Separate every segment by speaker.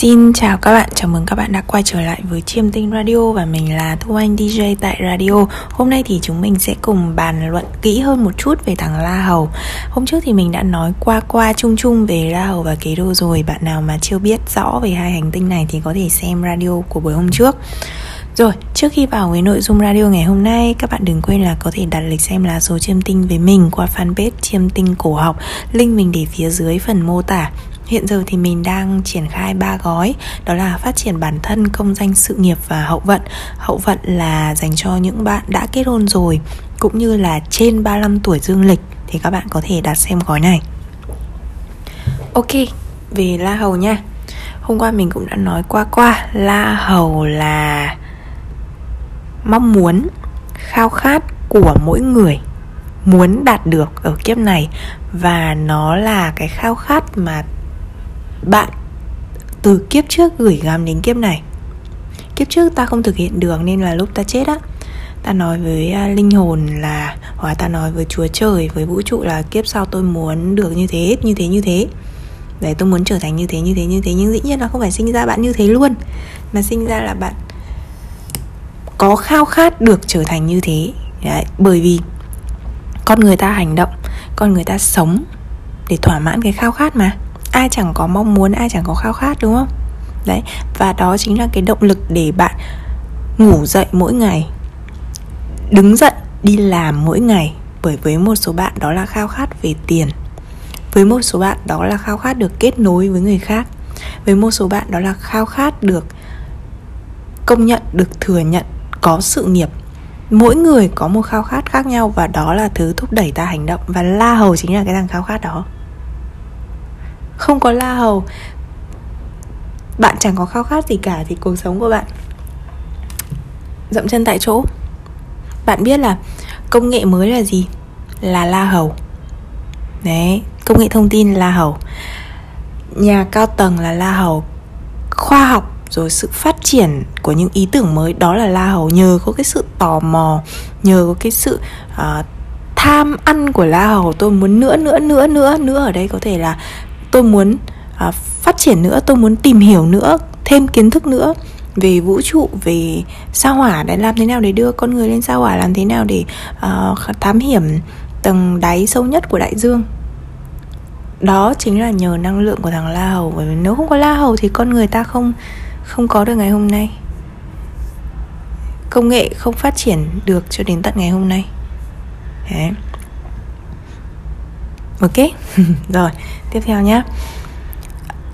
Speaker 1: Xin chào các bạn, chào mừng các bạn đã quay trở lại với Chiêm Tinh Radio và mình là Thu Anh DJ tại Radio. Hôm nay thì chúng mình sẽ cùng bàn luận kỹ hơn một chút về thằng La Hầu. Hôm trước thì mình đã nói qua qua chung chung về La Hầu và Kế Đô rồi. Bạn nào mà chưa biết rõ về hai hành tinh này thì có thể xem radio của buổi hôm trước. Rồi, trước khi vào với nội dung radio ngày hôm nay, các bạn đừng quên là có thể đặt lịch xem lá số chiêm tinh với mình qua fanpage chiêm tinh cổ học, link mình để phía dưới phần mô tả. Hiện giờ thì mình đang triển khai ba gói Đó là phát triển bản thân, công danh sự nghiệp và hậu vận. Hậu vận là dành cho những bạn đã kết hôn rồi Cũng như là trên 35 tuổi dương lịch Thì các bạn có thể đặt xem gói này. Ok, về La Hầu nha. Hôm qua mình cũng đã nói qua qua La Hầu là mong muốn, khao khát của mỗi người muốn đạt được ở kiếp này. Và nó là cái khao khát mà bạn từ kiếp trước gửi gắm đến kiếp này. Kiếp trước ta không thực hiện được nên là lúc ta chết á. Ta nói với à, linh hồn là hoặc ta nói với chúa trời với vũ trụ là kiếp sau tôi muốn được như thế như thế như thế. Để tôi muốn trở thành như thế như thế như thế nhưng dĩ nhiên là không phải sinh ra bạn như thế luôn. Mà sinh ra là bạn có khao khát được trở thành như thế. Đấy, bởi vì con người ta hành động con người ta sống để thỏa mãn cái khao khát mà ai chẳng có mong muốn, ai chẳng có khao khát, đúng không? Đấy, và đó chính là cái động lực để bạn ngủ dậy mỗi ngày, đứng dậy đi làm mỗi ngày, bởi với một số bạn đó là khao khát về tiền, với một số bạn đó là khao khát được kết nối với người khác, với một số bạn đó là khao khát được công nhận, được thừa nhận có sự nghiệp. Mỗi người có một khao khát khác nhau và đó là thứ thúc đẩy ta hành động, và la hầu chính là cái thằng khao khát đó không có la hầu bạn chẳng có khao khát gì cả thì cuộc sống của bạn dậm chân tại chỗ. Bạn biết là công nghệ mới là gì? Là la hầu. Đấy công nghệ thông tin là la hầu. Nhà cao tầng là la hầu. Khoa học rồi sự phát triển của những ý tưởng mới đó là la hầu. Nhờ có cái sự tò mò nhờ có cái sự uh, tham ăn của la hầu tôi muốn nữa nữa nữa nữa nữa ở đây có thể là tôi muốn à, phát triển nữa tôi muốn tìm hiểu nữa thêm kiến thức nữa về vũ trụ về sao hỏa để làm thế nào để đưa con người lên sao hỏa làm thế nào để uh, thám hiểm tầng đáy sâu nhất của đại dương. Đó chính là nhờ năng lượng của thằng la hầu bởi vì nếu không có la hầu thì con người ta không không có được ngày hôm nay. Công nghệ không phát triển được cho đến tận ngày hôm nay. Đấy ok rồi tiếp theo nhé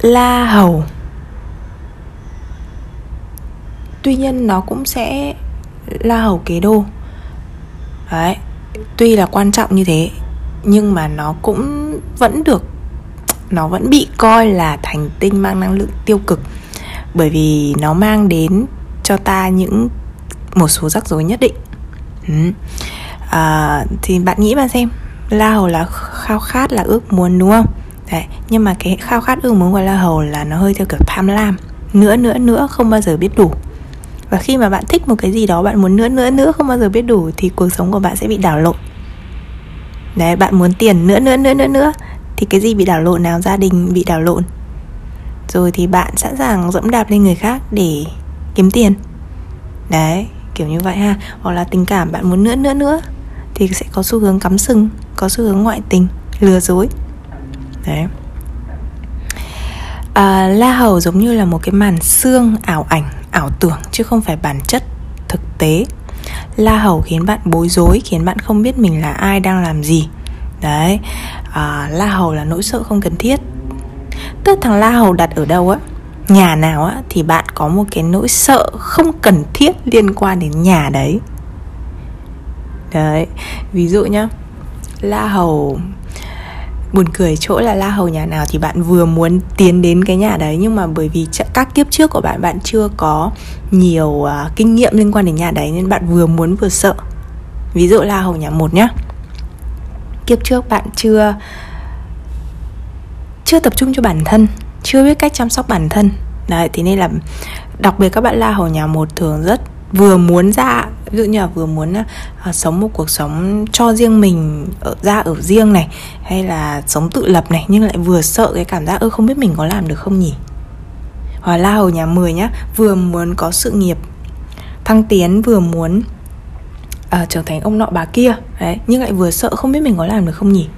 Speaker 1: la hầu. Tuy nhiên nó cũng sẽ la hầu kế đô. Đấy tuy là quan trọng như thế nhưng mà nó cũng vẫn được nó vẫn bị coi là thành tinh mang năng lượng tiêu cực. Bởi vì nó mang đến cho ta những một số rắc rối nhất định. Ừ. à, thì bạn nghĩ mà xem la hầu là khao khát là ước muốn đúng không Đấy, nhưng mà cái khao khát ước muốn của la hầu là nó hơi theo kiểu tham lam nữa nữa nữa không bao giờ biết đủ và khi mà bạn thích một cái gì đó bạn muốn nữa nữa nữa không bao giờ biết đủ thì cuộc sống của bạn sẽ bị đảo lộn đấy bạn muốn tiền nữa nữa nữa nữa nữa thì cái gì bị đảo lộn nào gia đình bị đảo lộn rồi thì bạn sẵn sàng dẫm đạp lên người khác để kiếm tiền đấy kiểu như vậy ha hoặc là tình cảm bạn muốn nữa nữa nữa thì sẽ có xu hướng cắm sừng có xu hướng ngoại tình lừa dối. Đấy. À, la hầu giống như là một cái màn xương ảo ảnh ảo tưởng chứ không phải bản chất thực tế. La hầu khiến bạn bối rối khiến bạn không biết mình là ai đang làm gì. Đấy. À, la hầu là nỗi sợ không cần thiết. Tức thằng la hầu đặt ở đâu á nhà nào á thì bạn có một cái nỗi sợ không cần thiết liên quan đến nhà đấy. Đấy. Ví dụ nhá la hầu. Buồn cười chỗ là la hầu nhà nào thì bạn vừa muốn tiến đến cái nhà đấy nhưng mà bởi vì các kiếp trước của bạn bạn chưa có nhiều uh, kinh nghiệm liên quan đến nhà đấy nên bạn vừa muốn vừa sợ. Ví dụ la hầu nhà một nhá. Kiếp trước bạn chưa chưa tập trung cho bản thân chưa biết cách chăm sóc bản thân. Đấy thế nên là đặc biệt các bạn la hầu nhà một thường rất vừa muốn ra ví dụ như là vừa muốn uh, sống một cuộc sống cho riêng mình ở ra ở riêng này hay là sống tự lập này nhưng lại vừa sợ cái cảm giác ơ không biết mình có làm được không nhỉ? Hoặc La Hầu nhà 10 nhá Vừa muốn có sự nghiệp thăng tiến Vừa muốn uh, trở thành ông nọ bà kia Đấy Nhưng lại vừa sợ không biết mình có làm được không nhỉ?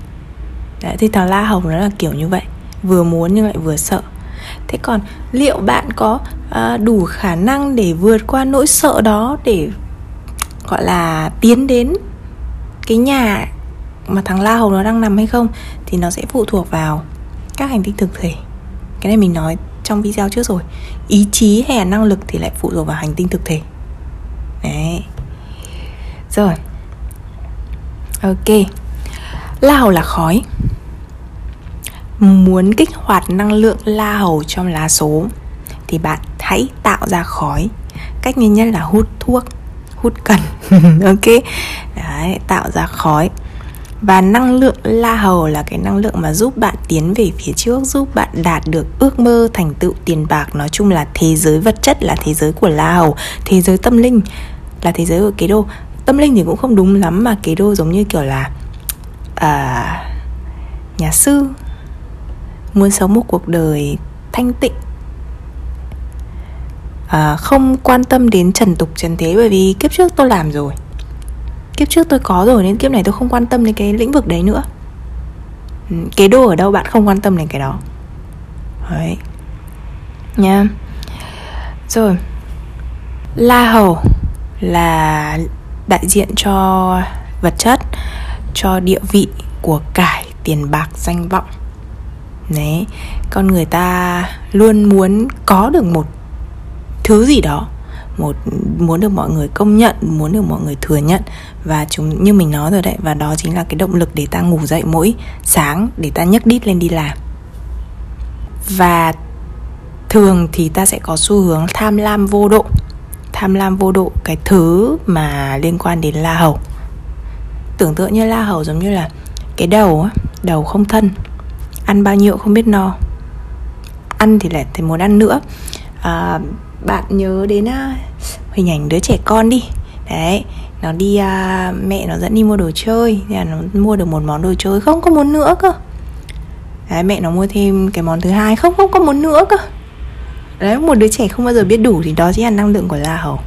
Speaker 1: Đấy thì thằng La Hầu nó là kiểu như vậy Vừa muốn nhưng lại vừa sợ. Thế còn liệu bạn có uh, đủ khả năng để vượt qua nỗi sợ đó Để gọi là tiến đến cái nhà mà thằng La Hầu nó đang nằm hay không Thì nó sẽ phụ thuộc vào các hành tinh thực thể. Cái này mình nói trong video trước rồi. Ý chí hay là năng lực thì lại phụ thuộc vào hành tinh thực thể. Đấy. Rồi. Ok. La Hầu là khói. Muốn kích hoạt năng lượng la hầu trong lá số Thì bạn hãy tạo ra khói. Cách nhanh nhất là hút thuốc. Hút cần. Ok. Đấy, tạo ra khói. Và năng lượng la hầu là cái năng lượng mà giúp bạn tiến về phía trước giúp bạn đạt được ước mơ thành tựu tiền bạc. Nói chung là thế giới vật chất là thế giới của la hầu thế giới tâm linh là thế giới của kế đô. Tâm linh thì cũng không đúng lắm mà kế đô giống như kiểu là uh, nhà sư muốn sống một cuộc đời thanh tịnh à, không quan tâm đến trần tục trần thế bởi vì kiếp trước tôi làm rồi. Kiếp trước tôi có rồi nên kiếp này tôi không quan tâm đến cái lĩnh vực đấy nữa. Ừ, cái đồ ở đâu bạn không quan tâm đến cái đó. Đấy. Nha. Rồi. La hầu là đại diện cho vật chất cho địa vị của cải tiền bạc danh vọng. Đấy. Con người ta luôn muốn có được một thứ gì đó. Một, muốn được mọi người công nhận, muốn được mọi người thừa nhận. Và chúng, như mình nói rồi đấy, và đó chính là cái động lực để ta ngủ dậy mỗi sáng, để ta nhấc đít lên đi làm. Và thường thì ta sẽ có xu hướng tham lam vô độ. Tham lam vô độ, cái thứ mà liên quan đến la hầu. Tưởng tượng như la hầu giống như là cái đầu á, đầu không thân. Ăn bao nhiêu không biết no. Ăn thì lại thì muốn ăn nữa à, bạn nhớ đến uh, hình ảnh đứa trẻ con đi. Đấy nó đi uh, mẹ nó dẫn đi mua đồ chơi. Thì là nó mua được một món đồ chơi không có muốn nữa cơ. Đấy mẹ nó mua thêm cái món thứ hai không không có muốn nữa cơ. Đấy một đứa trẻ không bao giờ biết đủ thì đó chính là năng lượng của la hầu.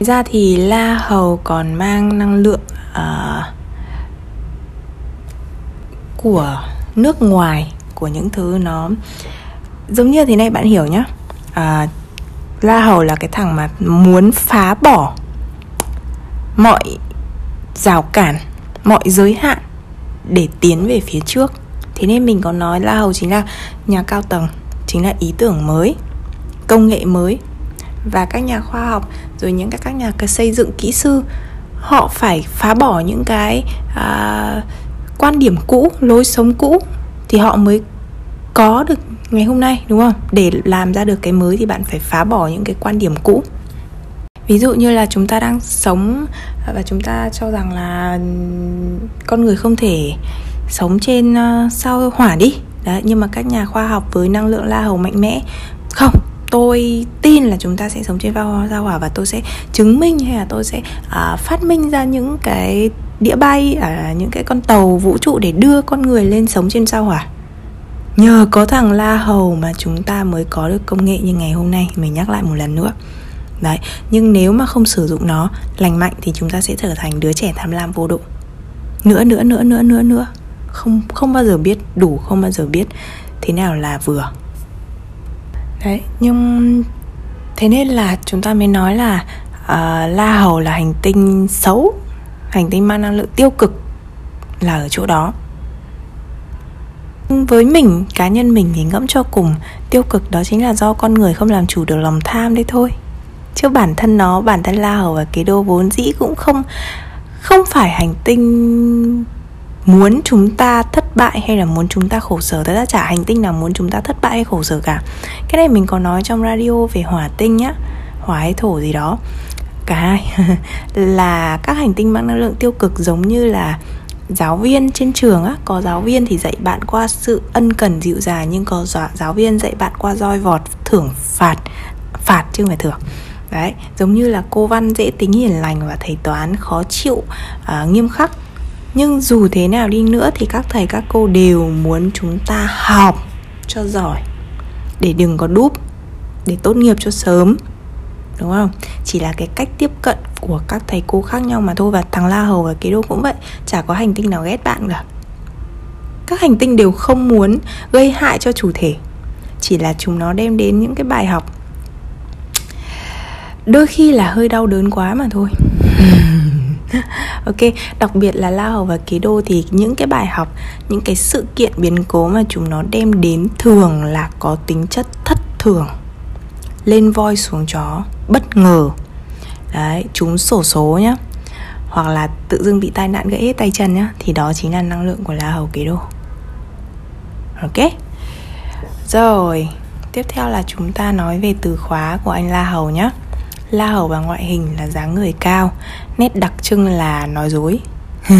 Speaker 1: Ra thì la hầu còn mang năng lượng uh, của nước ngoài của những thứ nó giống như thế này bạn hiểu nhá. À, la hầu là cái thằng mà muốn phá bỏ mọi rào cản mọi giới hạn để tiến về phía trước. Thế nên mình có nói la hầu chính là nhà cao tầng chính là ý tưởng mới công nghệ mới. Và các nhà khoa học rồi những các các nhà xây dựng kỹ sư họ phải phá bỏ những cái à, quan điểm cũ lối sống cũ thì họ mới có được ngày hôm nay đúng không? Để làm ra được cái mới thì bạn phải phá bỏ những cái quan điểm cũ. Ví dụ như là chúng ta đang sống và chúng ta cho rằng là ừ, con người không thể sống trên ờ, sao hỏa đi. Đấy nhưng mà các nhà khoa học với năng lượng la hầu mạnh mẽ. Không tôi tin là chúng ta sẽ sống trên sao hỏa và tôi sẽ chứng minh hay là tôi sẽ à, phát minh ra những cái đĩa bay à, những cái con tàu vũ trụ để đưa con người lên sống trên sao hỏa nhờ có thằng la hầu mà chúng ta mới có được công nghệ như ngày hôm nay mình nhắc lại một lần nữa. Đấy nhưng nếu mà không sử dụng nó lành mạnh thì chúng ta sẽ trở thành đứa trẻ tham lam vô độ nữa nữa nữa nữa nữa nữa. Không không bao giờ biết đủ không bao giờ biết thế nào là vừa. Đấy nhưng thế nên là chúng ta mới nói là uh, la hầu là hành tinh xấu hành tinh mang năng lượng tiêu cực là ở chỗ đó với mình, cá nhân mình thì ngẫm cho cùng, tiêu cực đó chính là do con người không làm chủ được lòng tham đấy thôi. Chứ bản thân nó, bản thân la hầu và kế đô vốn dĩ cũng không không phải hành tinh muốn chúng ta thất bại hay là muốn chúng ta khổ sở. Thật ra chả hành tinh nào muốn chúng ta thất bại hay khổ sở cả. Cái này mình có nói trong radio về hỏa tinh nhá, hỏa hay thổ gì đó. Cả hai, là các hành tinh mang năng lượng tiêu cực giống như là giáo viên trên trường á có giáo viên thì dạy bạn qua sự ân cần dịu dàng nhưng có giáo viên dạy bạn qua roi vọt thưởng phạt phạt chứ không phải thưởng. Đấy giống như là cô văn dễ tính hiền lành và thầy toán khó chịu à, nghiêm khắc. Nhưng dù thế nào đi nữa thì các thầy các cô đều muốn chúng ta học cho giỏi để đừng có đúp để tốt nghiệp cho sớm đúng không? Chỉ là cái cách tiếp cận của các thầy cô khác nhau mà thôi và thằng la hầu và kế đô cũng vậy, chả có hành tinh nào ghét bạn cả. Các hành tinh đều không muốn gây hại cho chủ thể, chỉ là chúng nó đem đến những cái bài học. Đôi khi là hơi đau đớn quá mà thôi. Ok, đặc biệt là la hầu và kế đô thì những cái bài học, những cái sự kiện biến cố mà chúng nó đem đến thường là có tính chất thất thường. Lên voi xuống chó bất ngờ. Đấy chúng sổ số nhá. Hoặc là tự dưng bị tai nạn gãy hết tay chân nhá, thì đó chính là năng lượng của la hầu kế đô. Ok. Rồi, tiếp theo là chúng ta nói về từ khóa của anh la hầu nhá. La hầu và ngoại hình là dáng người cao, nét đặc trưng là nói dối.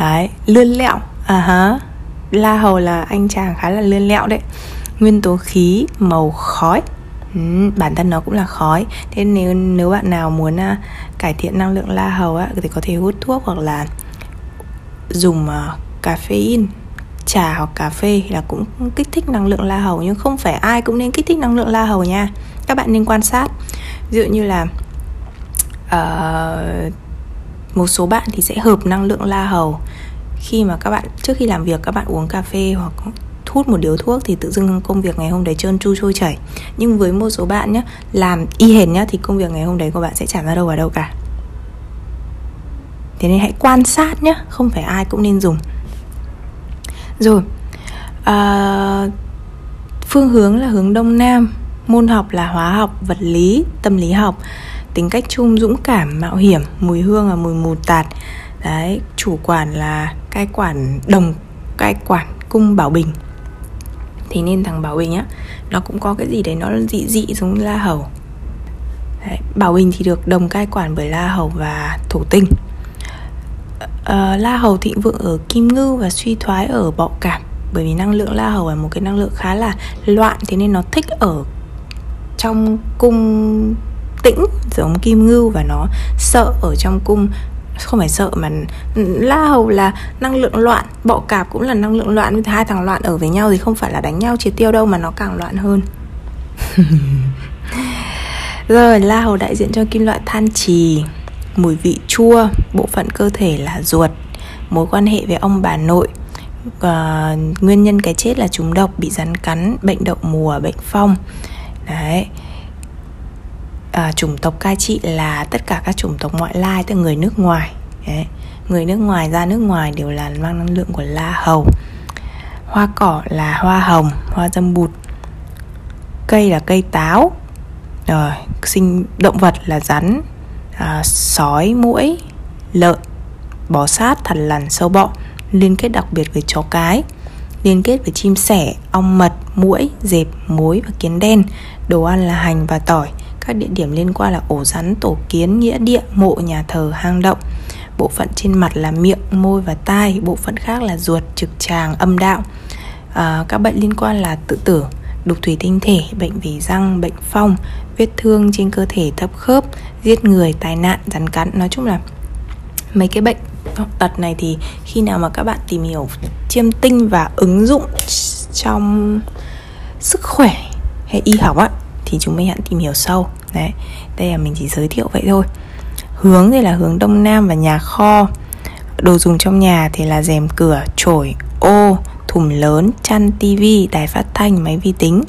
Speaker 1: Đấy, lươn lẹo. À hả la hầu là anh chàng khá là lươn lẹo đấy. Nguyên tố khí, màu khói. Ừ, bản thân nó cũng là khói. Thế nếu nếu bạn nào muốn uh, cải thiện năng lượng la hầu á thì có thể hút thuốc hoặc là dùng uh, caffeine trà hoặc cà phê là cũng kích thích năng lượng la hầu. Nhưng không phải ai cũng nên kích thích năng lượng la hầu nha. Các bạn nên quan sát. Ví dụ như là uh, một số bạn thì sẽ hợp năng lượng la hầu. Khi mà các bạn trước khi làm việc các bạn uống cà phê hoặc hút một điếu thuốc thì tự dưng công việc ngày hôm đấy trơn tru trôi chảy. Nhưng với một số bạn nhé làm y hệt nhá thì công việc ngày hôm đấy của bạn sẽ chả ra đâu vào đâu cả. Thế nên hãy quan sát nhé không phải ai cũng nên dùng. Rồi à, phương hướng là hướng đông nam môn học là hóa học vật lý tâm lý học. Tính cách chung dũng cảm mạo hiểm mùi hương là mùi mù tạt. Đấy chủ quản là cai quản đồng cai quản cung bảo bình thì nên thằng bảo bình á nó cũng có cái gì đấy nó dị dị giống la hầu. Đấy, bảo bình thì được đồng cai quản bởi la hầu và thổ tinh. Uh, la hầu thịnh vượng ở kim ngư và suy thoái ở bọ cảm bởi vì năng lượng la hầu là một cái năng lượng khá là loạn thế nên nó thích ở trong cung tĩnh giống kim ngưu và nó sợ ở trong cung không phải sợ mà la hầu là năng lượng loạn bọ cạp cũng là năng lượng loạn hai thằng loạn ở với nhau thì không phải là đánh nhau triệt tiêu đâu mà nó càng loạn hơn. Rồi la hầu đại diện cho kim loại than trì mùi vị chua bộ phận cơ thể là ruột mối quan hệ với ông bà nội. Uh, nguyên nhân cái chết là trúng độc bị rắn cắn bệnh đậu mùa bệnh phong. Đấy à, chủng tộc cai trị là tất cả các chủng tộc ngoại lai tức người nước ngoài. Đấy. người nước ngoài ra nước ngoài đều là mang năng lượng của la hầu. Hoa cỏ là hoa hồng hoa dâm bụt. Cây là cây táo. Rồi sinh động vật là rắn à, sói muỗi lợn bò sát thằn lằn sâu bọ. Liên kết đặc biệt với chó cái. Liên kết với chim sẻ ong mật muỗi dẹp mối và kiến đen. Đồ ăn là hành và tỏi các địa điểm liên quan là ổ rắn tổ kiến nghĩa địa mộ nhà thờ hang động. Bộ phận trên mặt là miệng môi và tai bộ phận khác là ruột trực tràng âm đạo. À, các bệnh liên quan là tự tử đục thủy tinh thể bệnh vì răng bệnh phong vết thương trên cơ thể thấp khớp giết người tai nạn rắn cắn. Nói chung là mấy cái bệnh tật này thì khi nào mà các bạn tìm hiểu chiêm tinh và ứng dụng trong sức khỏe hay y học á thì chúng mình hãy tìm hiểu sâu. Đấy đây là mình chỉ giới thiệu vậy thôi. Hướng thì là hướng đông nam và nhà kho. Đồ dùng trong nhà thì là rèm cửa chổi ô thùng lớn chăn tivi đài phát thanh máy vi tính.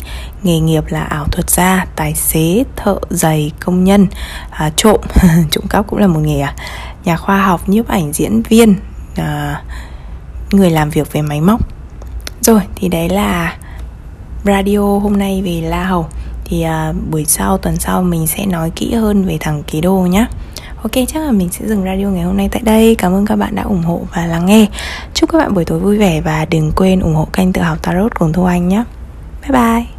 Speaker 1: Nghề nghiệp là ảo thuật gia tài xế thợ giày công nhân à, trộm trộm cắp cũng là một nghề à. Nhà khoa học nhiếp ảnh diễn viên à, người làm việc về máy móc. Rồi thì đấy là radio hôm nay về la hầu thì à, buổi sau tuần sau mình sẽ nói kỹ hơn về thằng ký đô nhé Ok chắc là mình sẽ dừng radio ngày hôm nay tại đây. Cảm ơn các bạn đã ủng hộ và lắng nghe. Chúc các bạn buổi tối vui vẻ Và đừng quên ủng hộ kênh tự học Tarot cùng Thu Anh nhé Bye bye.